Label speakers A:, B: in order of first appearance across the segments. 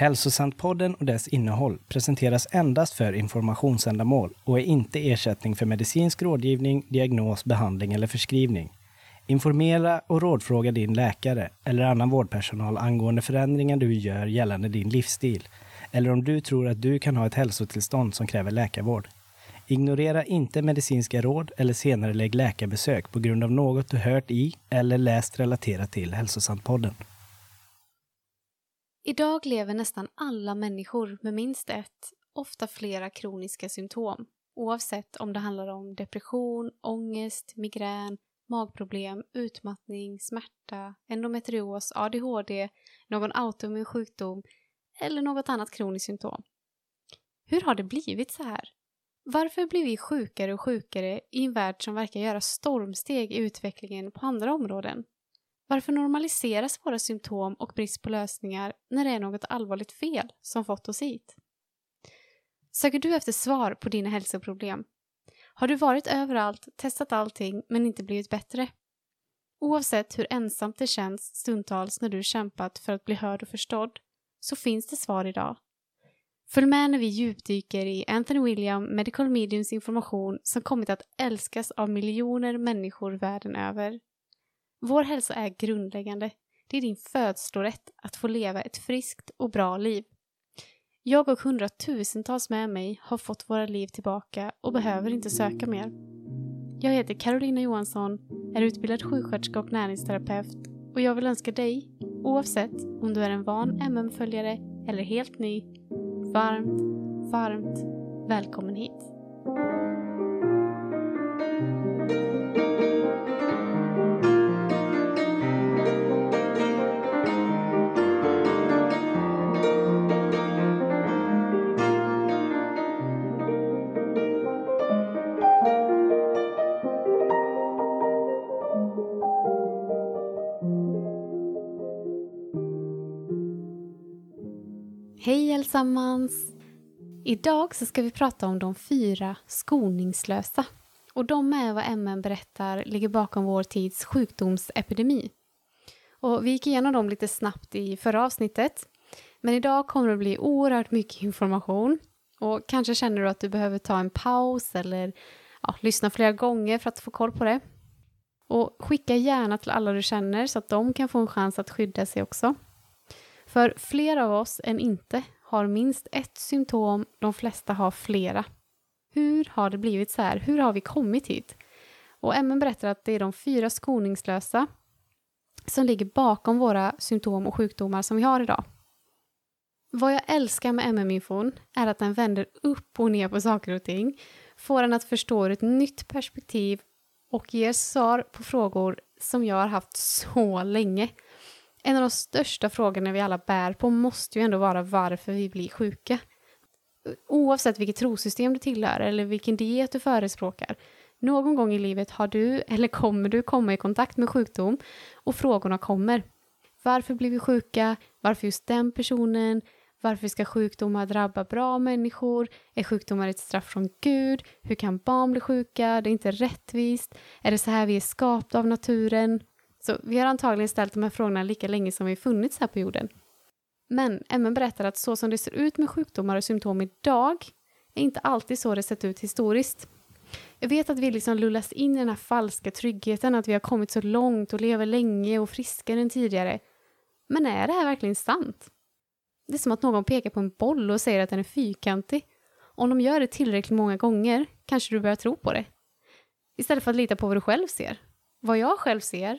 A: Hälsosantpodden och dess innehåll presenteras endast för informationsändamål och är inte ersättning för medicinsk rådgivning, diagnos, behandling eller förskrivning. Informera och rådfråga din läkare eller annan vårdpersonal angående förändringar du gör gällande din livsstil eller om du tror att du kan ha ett hälsotillstånd som kräver läkarvård. Ignorera inte medicinska råd eller senare lägg läkarbesök på grund av något du hört i eller läst relaterat till Hälsosantpodden.
B: Idag lever nästan alla människor med minst ett, ofta flera kroniska symptom. Oavsett om det handlar om depression, ångest, migrän, magproblem, utmattning, smärta, endometrios, ADHD, någon autoimmun sjukdom eller något annat kroniskt symptom. Hur har det blivit så här? Varför blir vi sjukare och sjukare i en värld som verkar göra stormsteg i utvecklingen på andra områden? Varför normaliseras våra symptom och brist på lösningar när det är något allvarligt fel som fått oss hit? Söker du efter svar på dina hälsoproblem? Har du varit överallt, testat allting men inte blivit bättre? Oavsett hur ensamt det känns stundtals när du kämpat för att bli hörd och förstådd så finns det svar idag. Följ med när vi djupdyker i Anthony William Medical Mediums information som kommit att älskas av miljoner människor världen över. Vår hälsa är grundläggande. Det är din födslorätt att få leva ett friskt och bra liv. Jag och hundratusentals med mig har fått våra liv tillbaka och behöver inte söka mer. Jag heter Carolina Johansson, är utbildad sjuksköterska och näringsterapeut och jag vill önska dig, oavsett om du är en van MM-följare eller helt ny, varmt, varmt välkommen hit. Allesammans! Idag så ska vi prata om de fyra skoningslösa. Och de är vad MN berättar ligger bakom vår tids sjukdomsepidemi. Och vi gick igenom dem lite snabbt i förra avsnittet. Men idag kommer det bli oerhört mycket information. Och kanske känner du att du behöver ta en paus eller ja, lyssna flera gånger för att få koll på det. Och skicka gärna till alla du känner så att de kan få en chans att skydda sig också. För fler av oss än inte har minst ett symptom, de flesta har flera. Hur har det blivit så här? Hur har vi kommit hit? Och MN berättar att det är de fyra skoningslösa som ligger bakom våra symptom och sjukdomar som vi har idag. Vad jag älskar med MM-infon är att den vänder upp och ner på saker och ting, får en att förstå ur ett nytt perspektiv och ger svar på frågor som jag har haft så länge en av de största frågorna vi alla bär på måste ju ändå vara varför vi blir sjuka. Oavsett vilket trosystem du tillhör eller vilken diet du förespråkar. Någon gång i livet har du eller kommer du komma i kontakt med sjukdom och frågorna kommer. Varför blir vi sjuka? Varför just den personen? Varför ska sjukdomar drabba bra människor? Är sjukdomar ett straff från Gud? Hur kan barn bli sjuka? Det är inte rättvist. Är det så här vi är skapta av naturen? Så vi har antagligen ställt de här frågorna lika länge som vi funnits här på jorden. Men MN berättar att så som det ser ut med sjukdomar och symptom idag är inte alltid så det sett ut historiskt. Jag vet att vi liksom lullas in i den här falska tryggheten att vi har kommit så långt och lever länge och friskare än tidigare. Men är det här verkligen sant? Det är som att någon pekar på en boll och säger att den är fyrkantig. Om de gör det tillräckligt många gånger kanske du börjar tro på det. Istället för att lita på vad du själv ser. Vad jag själv ser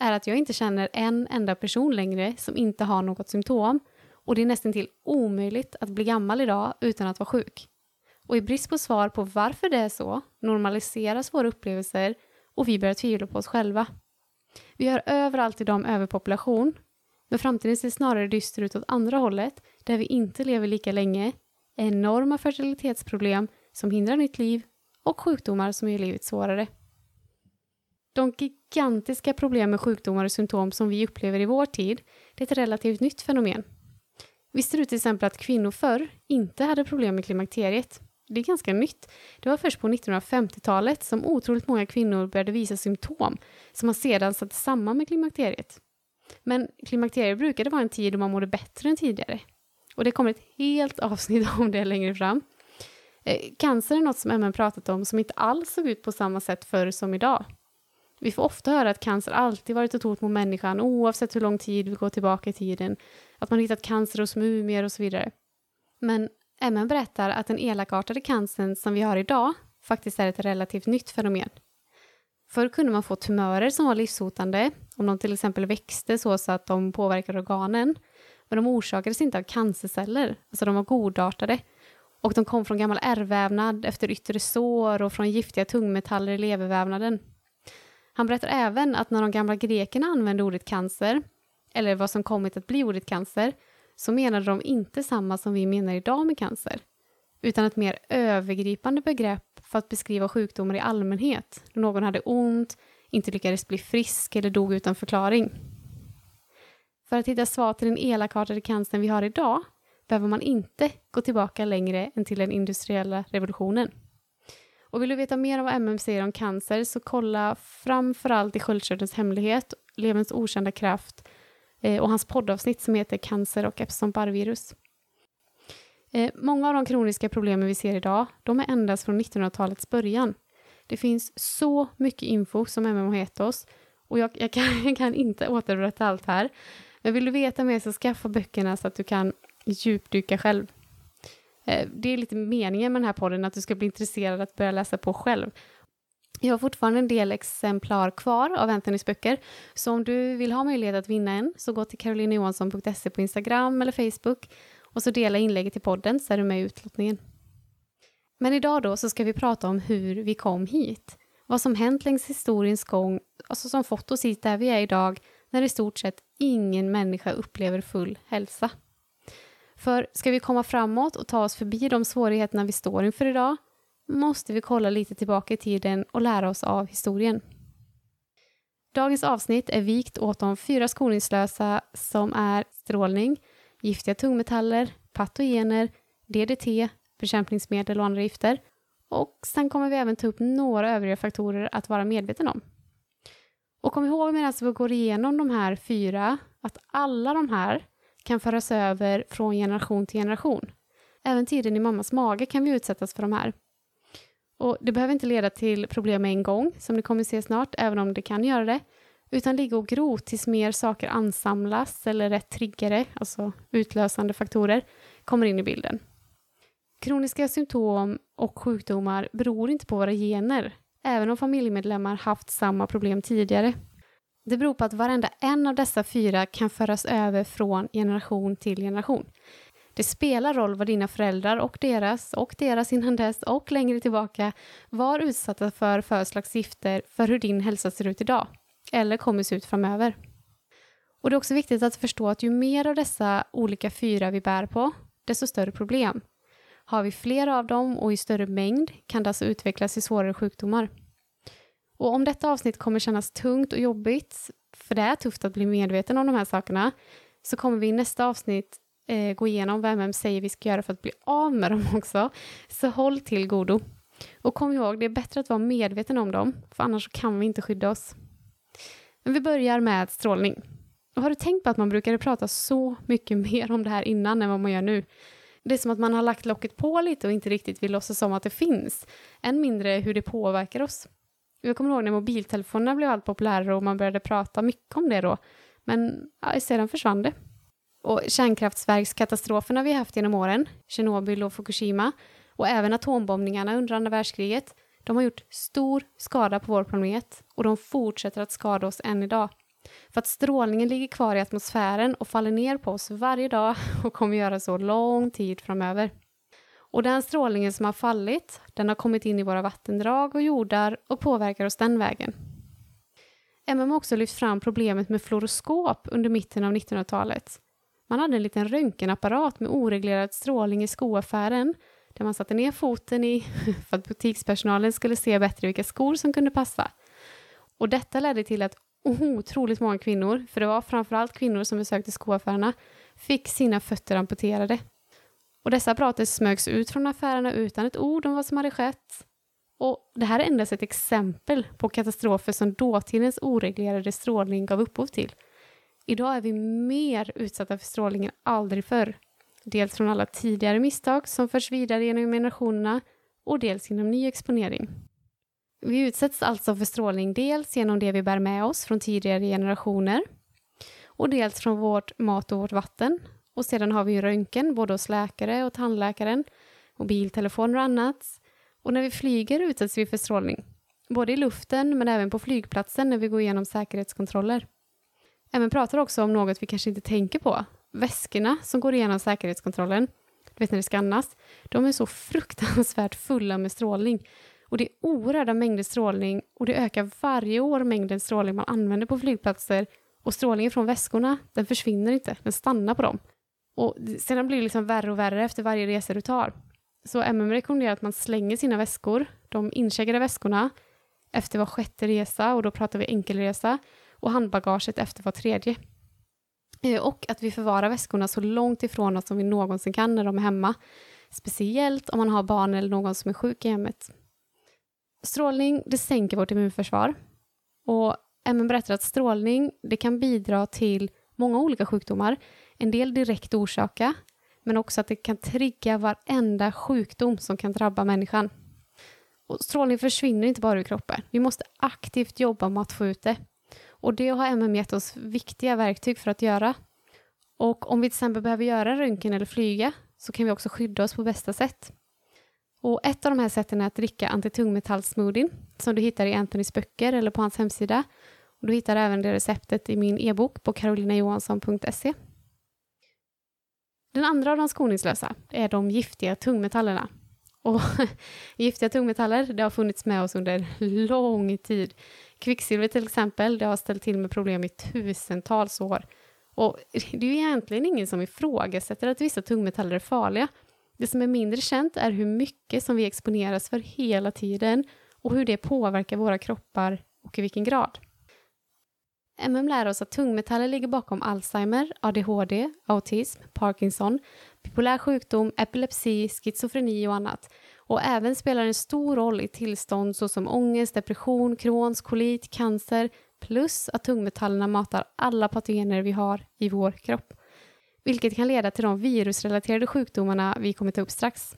B: är att jag inte känner en enda person längre som inte har något symptom och det är nästan till omöjligt att bli gammal idag utan att vara sjuk. Och i brist på svar på varför det är så normaliseras våra upplevelser och vi börjar tvivla på oss själva. Vi hör överallt idag om överpopulation, men framtiden ser snarare dyster ut åt andra hållet, där vi inte lever lika länge, enorma fertilitetsproblem som hindrar nytt liv och sjukdomar som gör livet svårare. De gigantiska problem med sjukdomar och symptom som vi upplever i vår tid, det är ett relativt nytt fenomen. Visste du till exempel att kvinnor förr inte hade problem med klimakteriet? Det är ganska nytt. Det var först på 1950-talet som otroligt många kvinnor började visa symptom som man sedan satte samman med klimakteriet. Men klimakteriet brukade vara en tid då man mådde bättre än tidigare. Och det kommer ett helt avsnitt om det längre fram. Eh, cancer är något som MN pratat om som inte alls såg ut på samma sätt förr som idag. Vi får ofta höra att cancer alltid varit ett hot mot människan oavsett hur lång tid vi går tillbaka i tiden. Att man hittat cancer hos mumier och så vidare. Men MN berättar att den elakartade cancern som vi har idag faktiskt är ett relativt nytt fenomen. Förr kunde man få tumörer som var livshotande om de till exempel växte så, så att de påverkade organen. Men de orsakades inte av cancerceller, alltså de var godartade. Och de kom från gammal ärrvävnad efter yttre sår och från giftiga tungmetaller i levervävnaden. Han berättar även att när de gamla grekerna använde ordet cancer, eller vad som kommit att bli ordet cancer, så menade de inte samma som vi menar idag med cancer, utan ett mer övergripande begrepp för att beskriva sjukdomar i allmänhet, då någon hade ont, inte lyckades bli frisk eller dog utan förklaring. För att hitta svar till den elakartade cancern vi har idag behöver man inte gå tillbaka längre än till den industriella revolutionen. Och vill du veta mer om vad MM säger om cancer så kolla framförallt i Sköldkörtelns hemlighet, Levens okända kraft eh, och hans poddavsnitt som heter Cancer och Epstein-Barr-virus. Eh, många av de kroniska problemen vi ser idag, de är endast från 1900-talets början. Det finns så mycket info som MM har gett oss och jag, jag, kan, jag kan inte återberätta allt här. Men vill du veta mer så skaffa böckerna så att du kan djupdyka själv. Eh, det är lite meningen med den här podden, att du ska bli intresserad att börja läsa på själv. Jag har fortfarande en del exemplar kvar av Anthonys böcker, så om du vill ha möjlighet att vinna en så gå till karolinajohansson.se på Instagram eller Facebook och så dela inlägget i podden så är du med i utlottningen. Men idag då så ska vi prata om hur vi kom hit. Vad som hänt längs historiens gång, alltså som fått oss hit där vi är idag, när i stort sett ingen människa upplever full hälsa. För ska vi komma framåt och ta oss förbi de svårigheterna vi står inför idag måste vi kolla lite tillbaka i tiden och lära oss av historien. Dagens avsnitt är vikt åt de fyra skoningslösa som är strålning, giftiga tungmetaller, patogener, DDT, bekämpningsmedel och andra gifter. Och sen kommer vi även ta upp några övriga faktorer att vara medveten om. Och kom ihåg medan vi går igenom de här fyra att alla de här kan föras över från generation till generation. Även tiden i mammas mage kan vi utsättas för de här. Och Det behöver inte leda till problem med en gång, som ni kommer se snart, även om det kan göra det, utan ligga och gro tills mer saker ansamlas eller rätt triggare, alltså utlösande faktorer, kommer in i bilden. Kroniska symptom och sjukdomar beror inte på våra gener, även om familjemedlemmar haft samma problem tidigare. Det beror på att varenda en av dessa fyra kan föras över från generation till generation. Det spelar roll vad dina föräldrar och deras och deras innan dess och längre tillbaka var utsatta för för slags gifter för hur din hälsa ser ut idag eller kommer se ut framöver. Och Det är också viktigt att förstå att ju mer av dessa olika fyra vi bär på, desto större problem. Har vi fler av dem och i större mängd kan det alltså utvecklas i svårare sjukdomar. Och om detta avsnitt kommer kännas tungt och jobbigt, för det är tufft att bli medveten om de här sakerna, så kommer vi i nästa avsnitt eh, gå igenom vad MM säger vi ska göra för att bli av med dem också. Så håll till godo. Och kom ihåg, det är bättre att vara medveten om dem, för annars kan vi inte skydda oss. Men vi börjar med strålning. Och har du tänkt på att man brukade prata så mycket mer om det här innan än vad man gör nu? Det är som att man har lagt locket på lite och inte riktigt vill låtsas om att det finns, än mindre hur det påverkar oss. Jag kommer ihåg när mobiltelefonerna blev allt populärare och man började prata mycket om det då. Men ja, sedan försvann det. Och kärnkraftverkskatastroferna vi haft genom åren, Tjernobyl och Fukushima, och även atombombningarna under andra världskriget, de har gjort stor skada på vår planet och de fortsätter att skada oss än idag. För att strålningen ligger kvar i atmosfären och faller ner på oss varje dag och kommer göra så lång tid framöver. Och den strålningen som har fallit, den har kommit in i våra vattendrag och jordar och påverkar oss den vägen. MM har också lyft fram problemet med fluoroskop under mitten av 1900-talet. Man hade en liten röntgenapparat med oreglerad strålning i skoaffären där man satte ner foten i för att butikspersonalen skulle se bättre vilka skor som kunde passa. Och detta ledde till att otroligt många kvinnor, för det var framförallt kvinnor som besökte skoaffärerna, fick sina fötter amputerade och dessa apparater smögs ut från affärerna utan ett ord om vad som hade skett. Och det här är endast ett exempel på katastrofer som dåtidens oreglerade strålning gav upphov till. Idag är vi mer utsatta för strålning än aldrig förr. dels från alla tidigare misstag som förs vidare genom generationerna och dels genom ny exponering. Vi utsätts alltså för strålning dels genom det vi bär med oss från tidigare generationer och dels från vårt mat och vårt vatten. Och sedan har vi ju röntgen både hos läkare och tandläkaren, mobiltelefoner och annat. Och när vi flyger utsätts vi för strålning, både i luften men även på flygplatsen när vi går igenom säkerhetskontroller. Även pratar också om något vi kanske inte tänker på. Väskorna som går igenom säkerhetskontrollen, du vet när det skannas, de är så fruktansvärt fulla med strålning. Och det är oerhörda mängder strålning och det ökar varje år mängden strålning man använder på flygplatser och strålningen från väskorna, den försvinner inte, den stannar på dem. Och sedan blir det liksom värre och värre efter varje resa du tar. Så MM rekommenderar att man slänger sina väskor, de incheckade väskorna, efter var sjätte resa och då pratar vi enkelresa och handbagaget efter var tredje. Eh, och att vi förvarar väskorna så långt ifrån oss som vi någonsin kan när de är hemma. Speciellt om man har barn eller någon som är sjuk i hemmet. Strålning det sänker vårt immunförsvar. Och MM berättar att strålning det kan bidra till många olika sjukdomar. En del direkt orsaka, men också att det kan trigga varenda sjukdom som kan drabba människan. Och strålning försvinner inte bara ur kroppen. Vi måste aktivt jobba med att få ut det. Och det har MM gett oss viktiga verktyg för att göra. Och om vi till exempel behöver göra röntgen eller flyga så kan vi också skydda oss på bästa sätt. Och ett av de här sätten är att dricka antitungmetallsmoothien som du hittar i Anthonys böcker eller på hans hemsida. Och du hittar även det receptet i min e-bok på karolinajohansson.se. Den andra av de skoningslösa är de giftiga tungmetallerna. Och giftiga tungmetaller det har funnits med oss under lång tid. Kvicksilver till exempel, det har ställt till med problem i tusentals år. Och det är ju egentligen ingen som ifrågasätter att vissa tungmetaller är farliga. Det som är mindre känt är hur mycket som vi exponeras för hela tiden och hur det påverkar våra kroppar och i vilken grad. MM lär oss att tungmetaller ligger bakom Alzheimer, ADHD, autism, Parkinson, bipolär sjukdom, epilepsi, schizofreni och annat. Och även spelar en stor roll i tillstånd såsom ångest, depression, Crohns, kolit, cancer plus att tungmetallerna matar alla patogener vi har i vår kropp. Vilket kan leda till de virusrelaterade sjukdomarna vi kommer ta upp strax.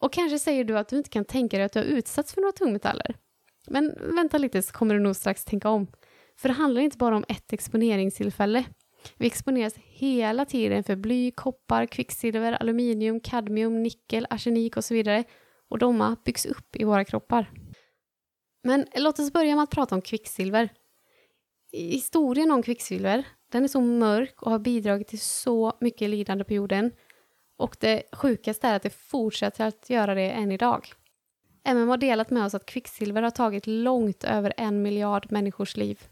B: Och kanske säger du att du inte kan tänka dig att du har utsatts för några tungmetaller. Men vänta lite så kommer du nog strax tänka om. För det handlar inte bara om ett exponeringstillfälle. Vi exponeras hela tiden för bly, koppar, kvicksilver, aluminium, kadmium, nickel, arsenik och så vidare. Och de byggs upp i våra kroppar. Men låt oss börja med att prata om kvicksilver. Historien om kvicksilver, den är så mörk och har bidragit till så mycket lidande på jorden. Och det sjukaste är att det fortsätter att göra det än idag. MM har delat med oss att kvicksilver har tagit långt över en miljard människors liv.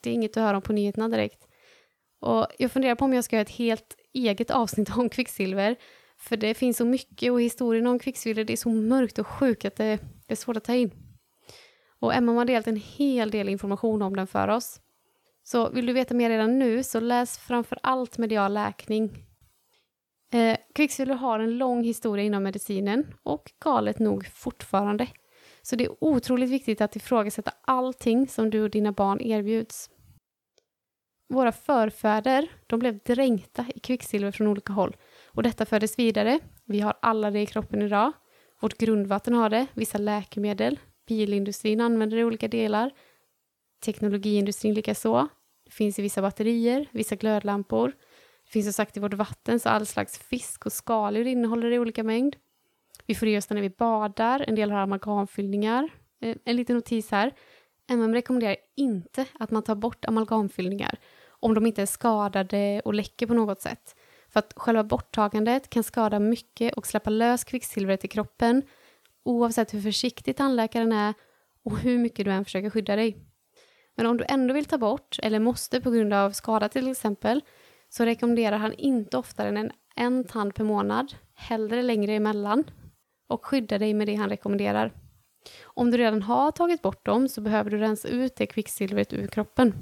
B: Det är inget att höra om på nyheterna direkt. Och jag funderar på om jag ska göra ett helt eget avsnitt om kvicksilver. För det finns så mycket och historien om kvicksilver det är så mörkt och sjukt att det, det är svårt att ta in. Och Emma har delat en hel del information om den för oss. Så vill du veta mer redan nu så läs framför allt medial läkning. Eh, kvicksilver har en lång historia inom medicinen och galet nog fortfarande. Så det är otroligt viktigt att ifrågasätta allting som du och dina barn erbjuds. Våra förfäder de blev dränkta i kvicksilver från olika håll och detta fördes vidare. Vi har alla det i kroppen idag. Vårt grundvatten har det, vissa läkemedel, bilindustrin använder det i olika delar, teknologiindustrin likaså. Det finns i vissa batterier, vissa glödlampor. Det finns som sagt i vårt vatten, så all slags fisk och skaldjur innehåller det i olika mängd. Vi får i oss när vi badar, en del har amalgamfyllningar. Eh, en liten notis här. MM rekommenderar inte att man tar bort amalgamfyllningar om de inte är skadade och läcker på något sätt. För att själva borttagandet kan skada mycket och släppa lös kvicksilvret i kroppen oavsett hur försiktig tandläkaren är och hur mycket du än försöker skydda dig. Men om du ändå vill ta bort, eller måste på grund av skada till exempel, så rekommenderar han inte oftare än en tand per månad, hellre längre emellan, och skydda dig med det han rekommenderar. Om du redan har tagit bort dem så behöver du rensa ut det kvicksilvret ur kroppen.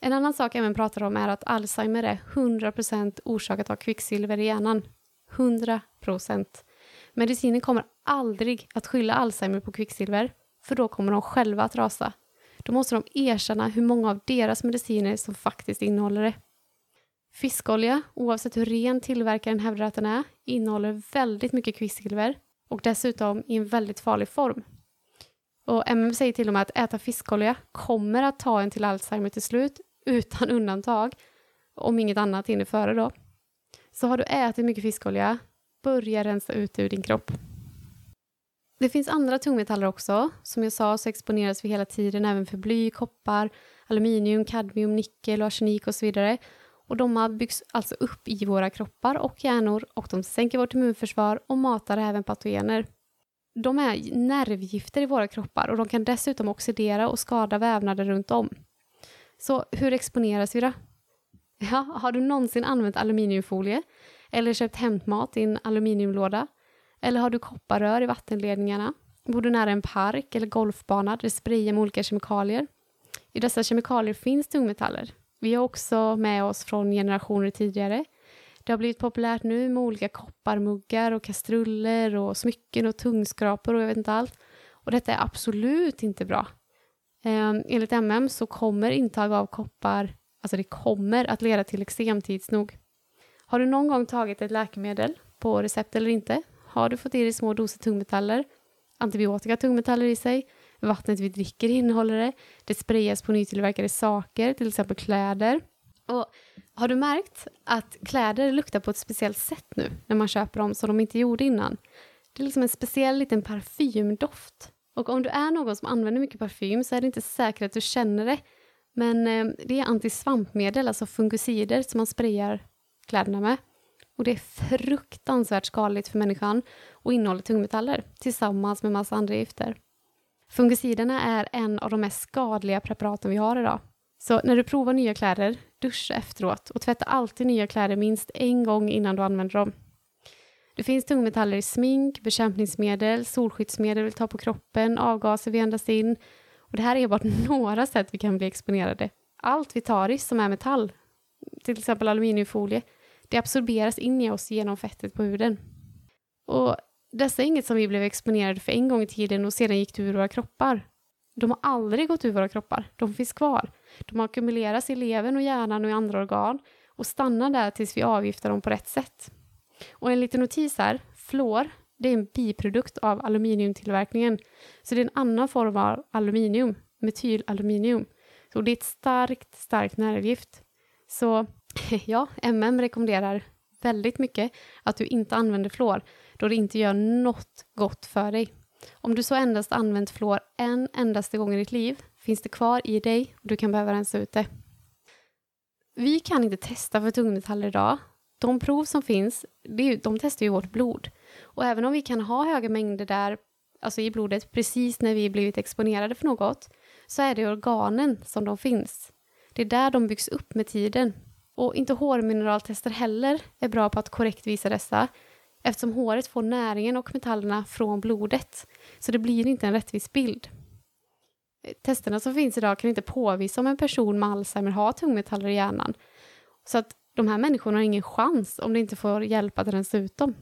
B: En annan sak även pratar om är att Alzheimer är 100% orsakat av kvicksilver i hjärnan. 100%. Medicinen kommer aldrig att skylla Alzheimer på kvicksilver, för då kommer de själva att rasa. Då måste de erkänna hur många av deras mediciner som faktiskt innehåller det. Fiskolja, oavsett hur ren tillverkaren hävdar att den är, innehåller väldigt mycket kvicksilver och dessutom i en väldigt farlig form. Och MM säger till och med att äta fiskolja kommer att ta en till Alzheimer till slut, utan undantag, om inget annat hinner före då. Så har du ätit mycket fiskolja, börja rensa ut ur din kropp. Det finns andra tungmetaller också. Som jag sa så exponeras vi hela tiden även för bly, koppar, aluminium, kadmium, nickel och arsenik och så vidare. Och de byggs alltså upp i våra kroppar och hjärnor och de sänker vårt immunförsvar och matar även patogener. De är nervgifter i våra kroppar och de kan dessutom oxidera och skada vävnader runt om. Så hur exponeras vi då? Ja, har du någonsin använt aluminiumfolie eller köpt hämtmat i en aluminiumlåda? Eller har du kopparrör i vattenledningarna? Bor du nära en park eller golfbana där det sprayar med olika kemikalier? I dessa kemikalier finns tungmetaller. Vi har också med oss från generationer tidigare. Det har blivit populärt nu med olika kopparmuggar och kastruller och smycken och tungskrapor och jag vet inte allt. Och detta är absolut inte bra. Eh, enligt MM så kommer intag av koppar, alltså det kommer att leda till eksem tids nog. Har du någon gång tagit ett läkemedel på recept eller inte? Har du fått i dig små doser tungmetaller? Antibiotika tungmetaller i sig? Vattnet vi dricker innehåller det. Det sprayas på nytillverkade saker, till exempel kläder. Och har du märkt att kläder luktar på ett speciellt sätt nu när man köper dem som de inte gjorde innan? Det är liksom en speciell liten parfymdoft. Och om du är någon som använder mycket parfym så är det inte säkert att du känner det. Men eh, det är antisvampmedel, alltså fungicider, som man sprayar kläderna med. Och det är fruktansvärt skadligt för människan och innehåller tungmetaller tillsammans med massa andra gifter. Fungiciderna är en av de mest skadliga preparaten vi har idag. Så när du provar nya kläder, duscha efteråt och tvätta alltid nya kläder minst en gång innan du använder dem. Det finns tungmetaller i smink, bekämpningsmedel, solskyddsmedel vi tar på kroppen, avgaser vi andas in. Och det här är bara några sätt vi kan bli exponerade. Allt vi tar i som är metall, till exempel aluminiumfolie, det absorberas in i oss genom fettet på huden. Och dessa är inget som vi blev exponerade för en gång i tiden och sedan gick ur våra kroppar. De har aldrig gått ur våra kroppar, de finns kvar. De ackumuleras i levern och hjärnan och i andra organ och stannar där tills vi avgiftar dem på rätt sätt. Och en liten notis här, fluor, det är en biprodukt av aluminiumtillverkningen. Så det är en annan form av aluminium, metylaluminium. Så det är ett starkt, starkt nervgift. Så ja, MM rekommenderar väldigt mycket att du inte använder fluor då det inte gör något gott för dig. Om du så endast använt fluor en endaste gång i ditt liv finns det kvar i dig och du kan behöva rensa ut det. Vi kan inte testa för tungmetaller idag. De prov som finns, de testar ju vårt blod. Och även om vi kan ha höga mängder där, alltså i blodet, precis när vi blivit exponerade för något, så är det i organen som de finns. Det är där de byggs upp med tiden. Och inte hårmineraltester heller är bra på att korrekt visa dessa, eftersom håret får näringen och metallerna från blodet. Så det blir inte en rättvis bild. Testerna som finns idag kan inte påvisa om en person med Alzheimer har tungmetaller i hjärnan. Så att de här människorna har ingen chans om de inte får hjälp att rensa ut dem.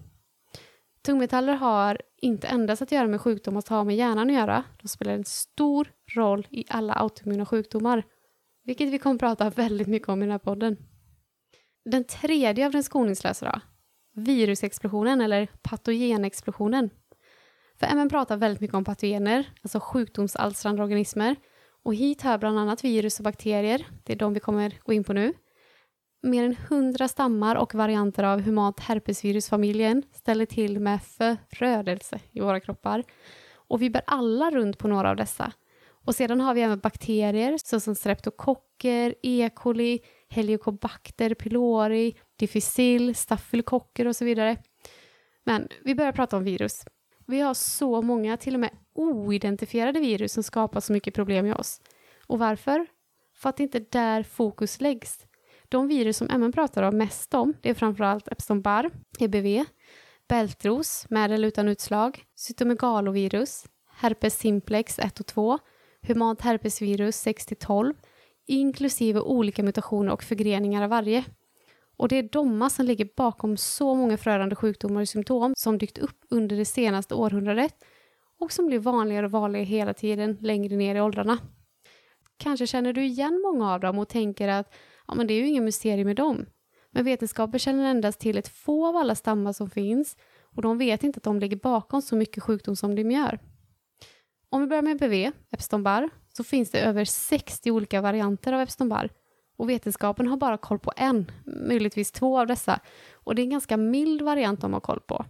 B: Tungmetaller har inte endast att göra med sjukdomar som har med hjärnan att göra. De spelar en stor roll i alla autoimmuna sjukdomar. Vilket vi kommer att prata väldigt mycket om i den här podden. Den tredje av den skoningslösa då, virusexplosionen eller patogenexplosionen. För MN pratar väldigt mycket om patogener, alltså sjukdomsalstrande organismer. Och hit hör bland annat virus och bakterier, det är de vi kommer gå in på nu. Mer än hundra stammar och varianter av humant herpesvirusfamiljen ställer till med förödelse i våra kroppar. Och vi bär alla runt på några av dessa. Och sedan har vi även bakterier såsom streptokocker, E. coli, Heliocobacter pylori, difficil, stafylokocker och så vidare. Men vi börjar prata om virus. Vi har så många, till och med oidentifierade virus som skapar så mycket problem i oss. Och varför? För att det inte är där fokus läggs. De virus som MN pratar om mest om, det är framförallt Epstein-Barr, EBV, bältros med eller utan utslag, cytomegalovirus, herpes simplex 1 och 2, humant herpesvirus 6-12, inklusive olika mutationer och förgreningar av varje. Och det är domma som ligger bakom så många förödande sjukdomar och symptom som dykt upp under det senaste århundradet och som blir vanligare och vanligare hela tiden längre ner i åldrarna. Kanske känner du igen många av dem och tänker att ja, men det är ju inga mysterier med dem. Men vetenskapen känner endast till ett få av alla stammar som finns och de vet inte att de ligger bakom så mycket sjukdom som de gör. Om vi börjar med BV, Epstein-Barr, så finns det över 60 olika varianter av Epstein-Barr och vetenskapen har bara koll på en, möjligtvis två av dessa och det är en ganska mild variant de har koll på.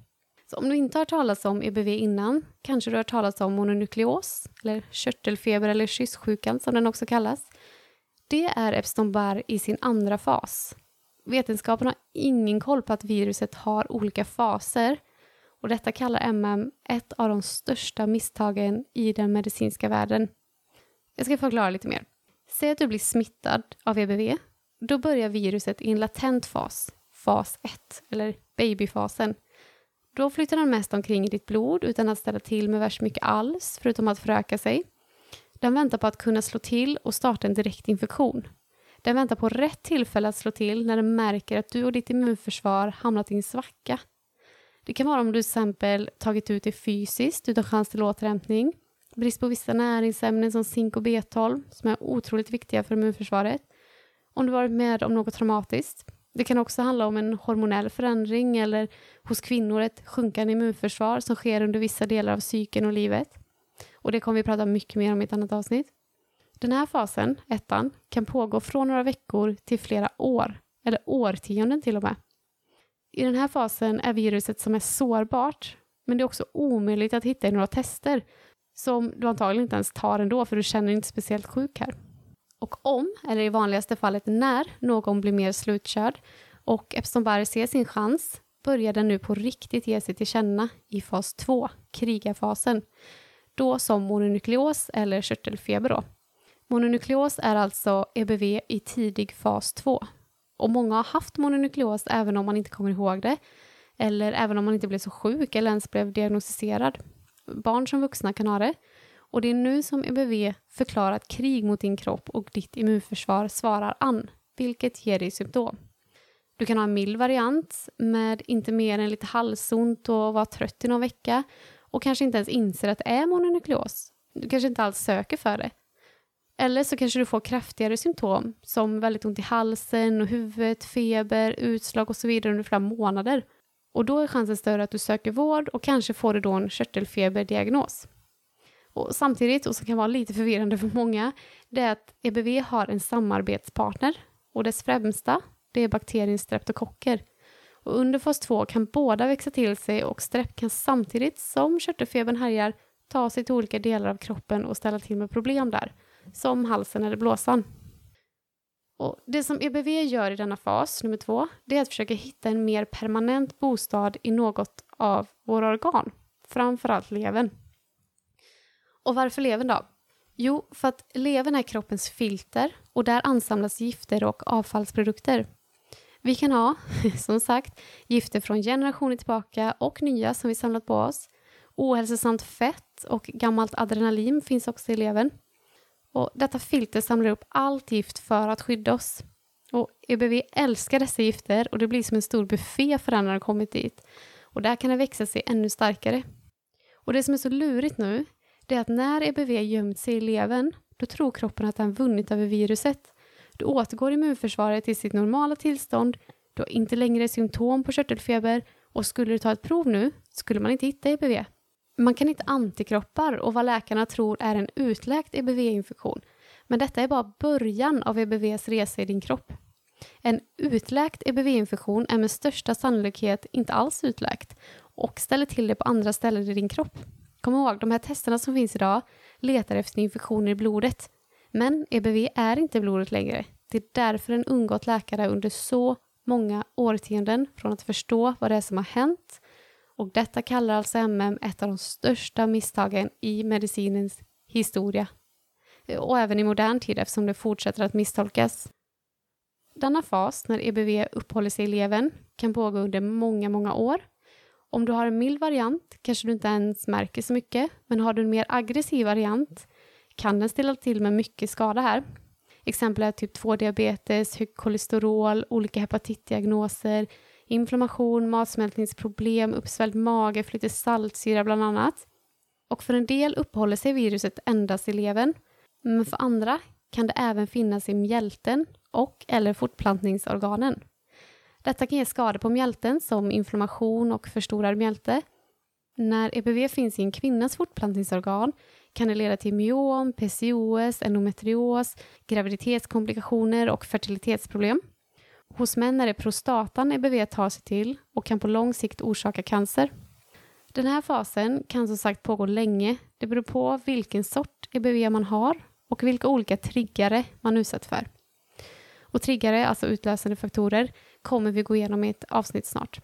B: Så om du inte har talat om EBV innan kanske du har talat om mononukleos eller körtelfeber eller kyssjukan som den också kallas. Det är Epstein-Barr i sin andra fas. Vetenskapen har ingen koll på att viruset har olika faser och detta kallar MM ett av de största misstagen i den medicinska världen. Jag ska förklara lite mer. Säg att du blir smittad av EBV. Då börjar viruset i en latent fas, fas 1, eller babyfasen. Då flyttar den mest omkring i ditt blod utan att ställa till med värst mycket alls, förutom att föröka sig. Den väntar på att kunna slå till och starta en direkt infektion. Den väntar på rätt tillfälle att slå till när den märker att du och ditt immunförsvar hamnat i en svacka. Det kan vara om du till exempel tagit ut dig fysiskt utan chans till återhämtning, brist på vissa näringsämnen som zink och B12 som är otroligt viktiga för immunförsvaret, om du varit med om något traumatiskt. Det kan också handla om en hormonell förändring eller hos kvinnor ett sjunkande immunförsvar som sker under vissa delar av psyken och livet. Och det kommer vi prata mycket mer om i ett annat avsnitt. Den här fasen, ettan, kan pågå från några veckor till flera år, eller årtionden till och med. I den här fasen är viruset som är sårbart, men det är också omöjligt att hitta i några tester som du antagligen inte ens tar ändå, för du känner dig inte speciellt sjuk här. Och om, eller i vanligaste fallet när, någon blir mer slutkörd och Epstein-Barr ser sin chans börjar den nu på riktigt ge sig till känna i fas 2, krigarfasen, då som mononukleos eller körtelfeber. Då. Mononukleos är alltså EBV i tidig fas 2. Och många har haft mononukleos även om man inte kommer ihåg det, eller även om man inte blev så sjuk eller ens blev diagnostiserad. Barn som vuxna kan ha det. Och det är nu som EBV förklarar att krig mot din kropp och ditt immunförsvar svarar an, vilket ger dig symptom. Du kan ha en mild variant med inte mer än lite halsont och vara trött i någon vecka och kanske inte ens inser att det är mononukleos. Du kanske inte alls söker för det. Eller så kanske du får kraftigare symptom som väldigt ont i halsen och huvudet, feber, utslag och så vidare under flera månader. Och då är chansen större att du söker vård och kanske får du då en körtelfeberdiagnos. Och samtidigt, och som kan vara lite förvirrande för många, det är att EBV har en samarbetspartner och dess främsta, det är bakterien streptokocker. Och under fas 2 kan båda växa till sig och strepp kan samtidigt som körtelfebern härjar ta sig till olika delar av kroppen och ställa till med problem där, som halsen eller blåsan. Och det som EBV gör i denna fas, nummer två, det är att försöka hitta en mer permanent bostad i något av våra organ, framförallt levern. Och varför levern då? Jo, för att levern är kroppens filter och där ansamlas gifter och avfallsprodukter. Vi kan ha, som sagt, gifter från generationer tillbaka och nya som vi samlat på oss. Ohälsosamt fett och gammalt adrenalin finns också i levern. Och detta filter samlar upp allt gift för att skydda oss. Och EBV älskar dessa gifter och det blir som en stor buffé för den när den kommit dit. Och där kan den växa sig ännu starkare. Och det som är så lurigt nu, det är att när EBV gömt sig i levern, då tror kroppen att den vunnit över viruset. Då återgår immunförsvaret till sitt normala tillstånd, du har inte längre symptom på körtelfeber och skulle du ta ett prov nu skulle man inte hitta EBV. Man kan inte antikroppar och vad läkarna tror är en utläkt EBV-infektion. Men detta är bara början av EBVs resa i din kropp. En utläkt EBV-infektion är med största sannolikhet inte alls utläkt och ställer till det på andra ställen i din kropp. Kom ihåg, de här testerna som finns idag letar efter infektioner i blodet. Men EBV är inte blodet längre. Det är därför den undgått läkare under så många årtionden från att förstå vad det är som har hänt och detta kallar alltså MM ett av de största misstagen i medicinens historia. Och även i modern tid eftersom det fortsätter att misstolkas. Denna fas, när EBV uppehåller sig i levern, kan pågå under många, många år. Om du har en mild variant kanske du inte ens märker så mycket, men har du en mer aggressiv variant kan den ställa till med mycket skada här. Exempel är typ 2-diabetes, högt kolesterol, olika hepatitdiagnoser, inflammation, matsmältningsproblem, uppsvälld mage, för lite saltsyra bland annat. Och för en del uppehåller sig viruset endast i levern, men för andra kan det även finnas i mjälten och eller fortplantningsorganen. Detta kan ge skador på mjälten som inflammation och förstorad mjälte. När EBV finns i en kvinnas fortplantningsorgan kan det leda till myom, PCOS, endometrios, graviditetskomplikationer och fertilitetsproblem. Hos män är det prostatan EBV tar sig till och kan på lång sikt orsaka cancer. Den här fasen kan som sagt pågå länge. Det beror på vilken sort EBV man har och vilka olika triggare man utsätts för. Och triggare, alltså utlösande faktorer, kommer vi gå igenom i ett avsnitt snart.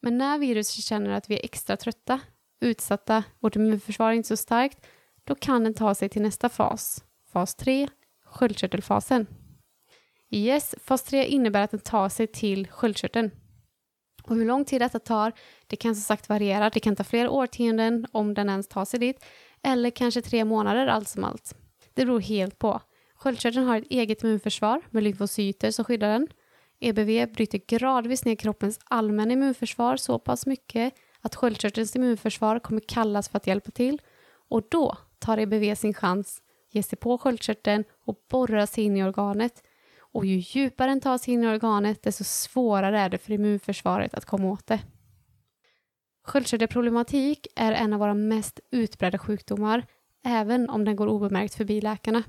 B: Men när viruset känner att vi är extra trötta, utsatta, vårt immunförsvar är inte så starkt, då kan den ta sig till nästa fas, fas 3, sköldkörtelfasen. Yes, fas 3 innebär att den tar sig till sköldkörteln. Och hur lång tid detta tar, det kan som sagt variera. Det kan ta flera årtionden om den ens tar sig dit, eller kanske tre månader allt som allt. Det beror helt på. Sköldkörteln har ett eget immunförsvar med lymfocyter som skyddar den. EBV bryter gradvis ner kroppens allmänna immunförsvar så pass mycket att sköldkörtelns immunförsvar kommer kallas för att hjälpa till och då tar EBV sin chans, ger sig på sköldkörteln och borrar sig in i organet. Och ju djupare den tar sig in i organet, desto svårare är det för immunförsvaret att komma åt det. Sköldkörtelproblematik är en av våra mest utbredda sjukdomar, även om den går obemärkt förbi läkarna.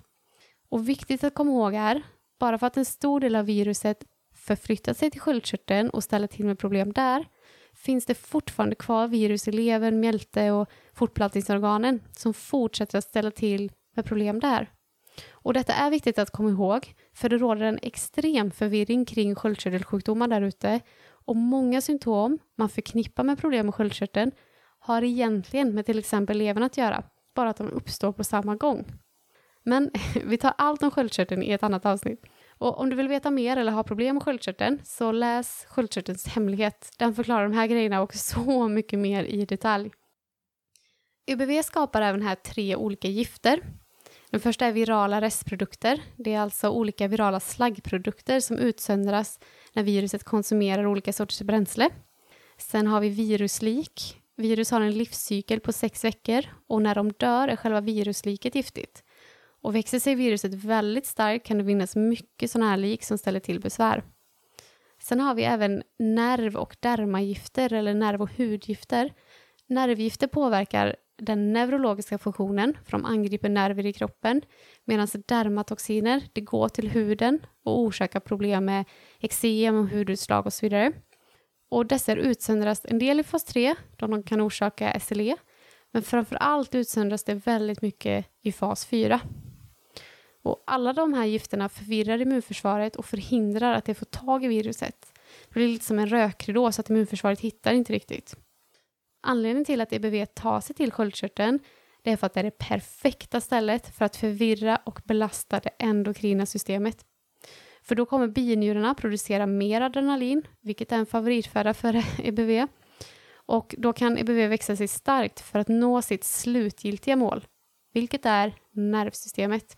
B: Och viktigt att komma ihåg är, bara för att en stor del av viruset förflyttat sig till sköldkörteln och ställer till med problem där, finns det fortfarande kvar virus i levern, mjälte och fortplantningsorganen som fortsätter att ställa till med problem där. Och detta är viktigt att komma ihåg, för det råder en extrem förvirring kring sköldkörtelsjukdomar där ute och många symptom man förknippar med problem med sköldkörteln har egentligen med till exempel levern att göra, bara att de uppstår på samma gång. Men vi tar allt om sköldkörteln i ett annat avsnitt. Och om du vill veta mer eller har problem med sköldkörteln så läs Sköldkörtelns hemlighet. Den förklarar de här grejerna och så mycket mer i detalj. UBV skapar även här tre olika gifter. Den första är virala restprodukter. Det är alltså olika virala slaggprodukter som utsöndras när viruset konsumerar olika sorters bränsle. Sen har vi viruslik. Virus har en livscykel på sex veckor och när de dör är själva virusliket giftigt. Och växer sig viruset väldigt starkt kan det finnas mycket sådana här lik som ställer till besvär. Sen har vi även nerv och dermagifter eller nerv och hudgifter. Nervgifter påverkar den neurologiska funktionen, för de angriper nerver i kroppen, medan dermatoxiner det går till huden och orsakar problem med eksem och hudutslag och så vidare. Och dessa utsöndras en del i fas 3, då de kan orsaka SLE, men framför allt utsöndras det väldigt mycket i fas 4. Och alla de här gifterna förvirrar immunförsvaret och förhindrar att det får tag i viruset. Det blir lite som en rökridå så att immunförsvaret hittar inte riktigt. Anledningen till att EBV tar sig till sköldkörteln det är för att det är det perfekta stället för att förvirra och belasta det endokrina systemet. För då kommer binjurarna producera mer adrenalin, vilket är en favoritföda för EBV. Och då kan EBV växa sig starkt för att nå sitt slutgiltiga mål, vilket är nervsystemet.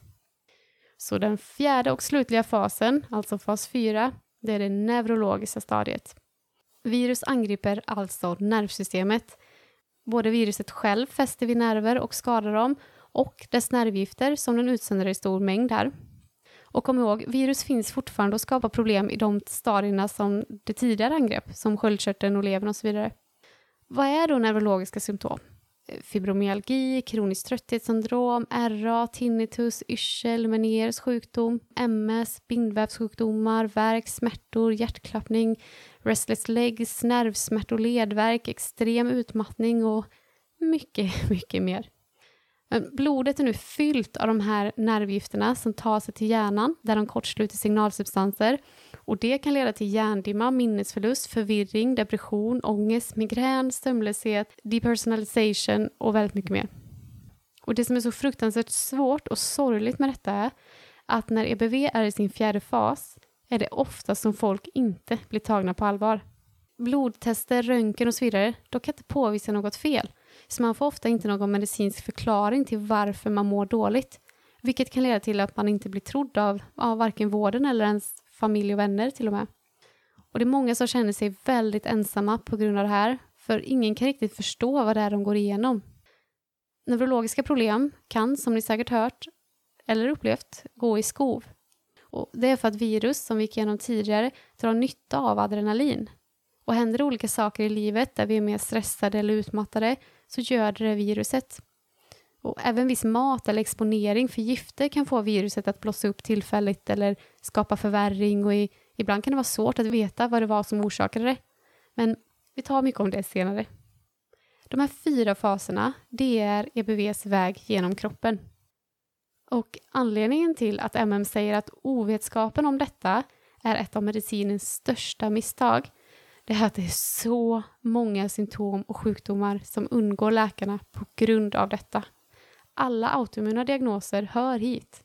B: Så den fjärde och slutliga fasen, alltså fas 4, det är det neurologiska stadiet. Virus angriper alltså nervsystemet. Både viruset själv fäster vid nerver och skadar dem och dess nervgifter som den utsöndrar i stor mängd här. Och kom ihåg, virus finns fortfarande och skapar problem i de stadierna som det tidigare angrepp, som sköldkörteln och levern och så vidare. Vad är då neurologiska symptom? Fibromyalgi, kroniskt trötthetssyndrom, RA, tinnitus, yrsel, Meniers sjukdom, MS, bindvävssjukdomar, värk, smärtor, hjärtklappning, restless legs, nervsmärtor, ledvärk, extrem utmattning och mycket, mycket mer. Men blodet är nu fyllt av de här nervgifterna som tar sig till hjärnan där de kortsluter signalsubstanser och det kan leda till hjärndimma, minnesförlust, förvirring, depression, ångest, migrän, sömnlöshet, depersonalization och väldigt mycket mer. Och det som är så fruktansvärt svårt och sorgligt med detta är att när EBV är i sin fjärde fas är det ofta som folk inte blir tagna på allvar. Blodtester, röntgen och så vidare, de kan inte påvisa något fel. Så man får ofta inte någon medicinsk förklaring till varför man mår dåligt. Vilket kan leda till att man inte blir trodd av, av varken vården eller ens familj och vänner till och med. Och det är många som känner sig väldigt ensamma på grund av det här, för ingen kan riktigt förstå vad det är de går igenom. Neurologiska problem kan, som ni säkert hört eller upplevt, gå i skov. Och det är för att virus, som vi gick igenom tidigare, drar nytta av adrenalin. Och händer det olika saker i livet där vi är mer stressade eller utmattade så gör det viruset. Och även viss mat eller exponering för gifter kan få viruset att blossa upp tillfälligt eller skapa förvärring och i, ibland kan det vara svårt att veta vad det var som orsakade det. Men vi tar mycket om det senare. De här fyra faserna, det är EBVs väg genom kroppen. Och anledningen till att MM säger att ovetskapen om detta är ett av medicinens största misstag, det är att det är så många symptom och sjukdomar som undgår läkarna på grund av detta. Alla autoimmuna diagnoser hör hit.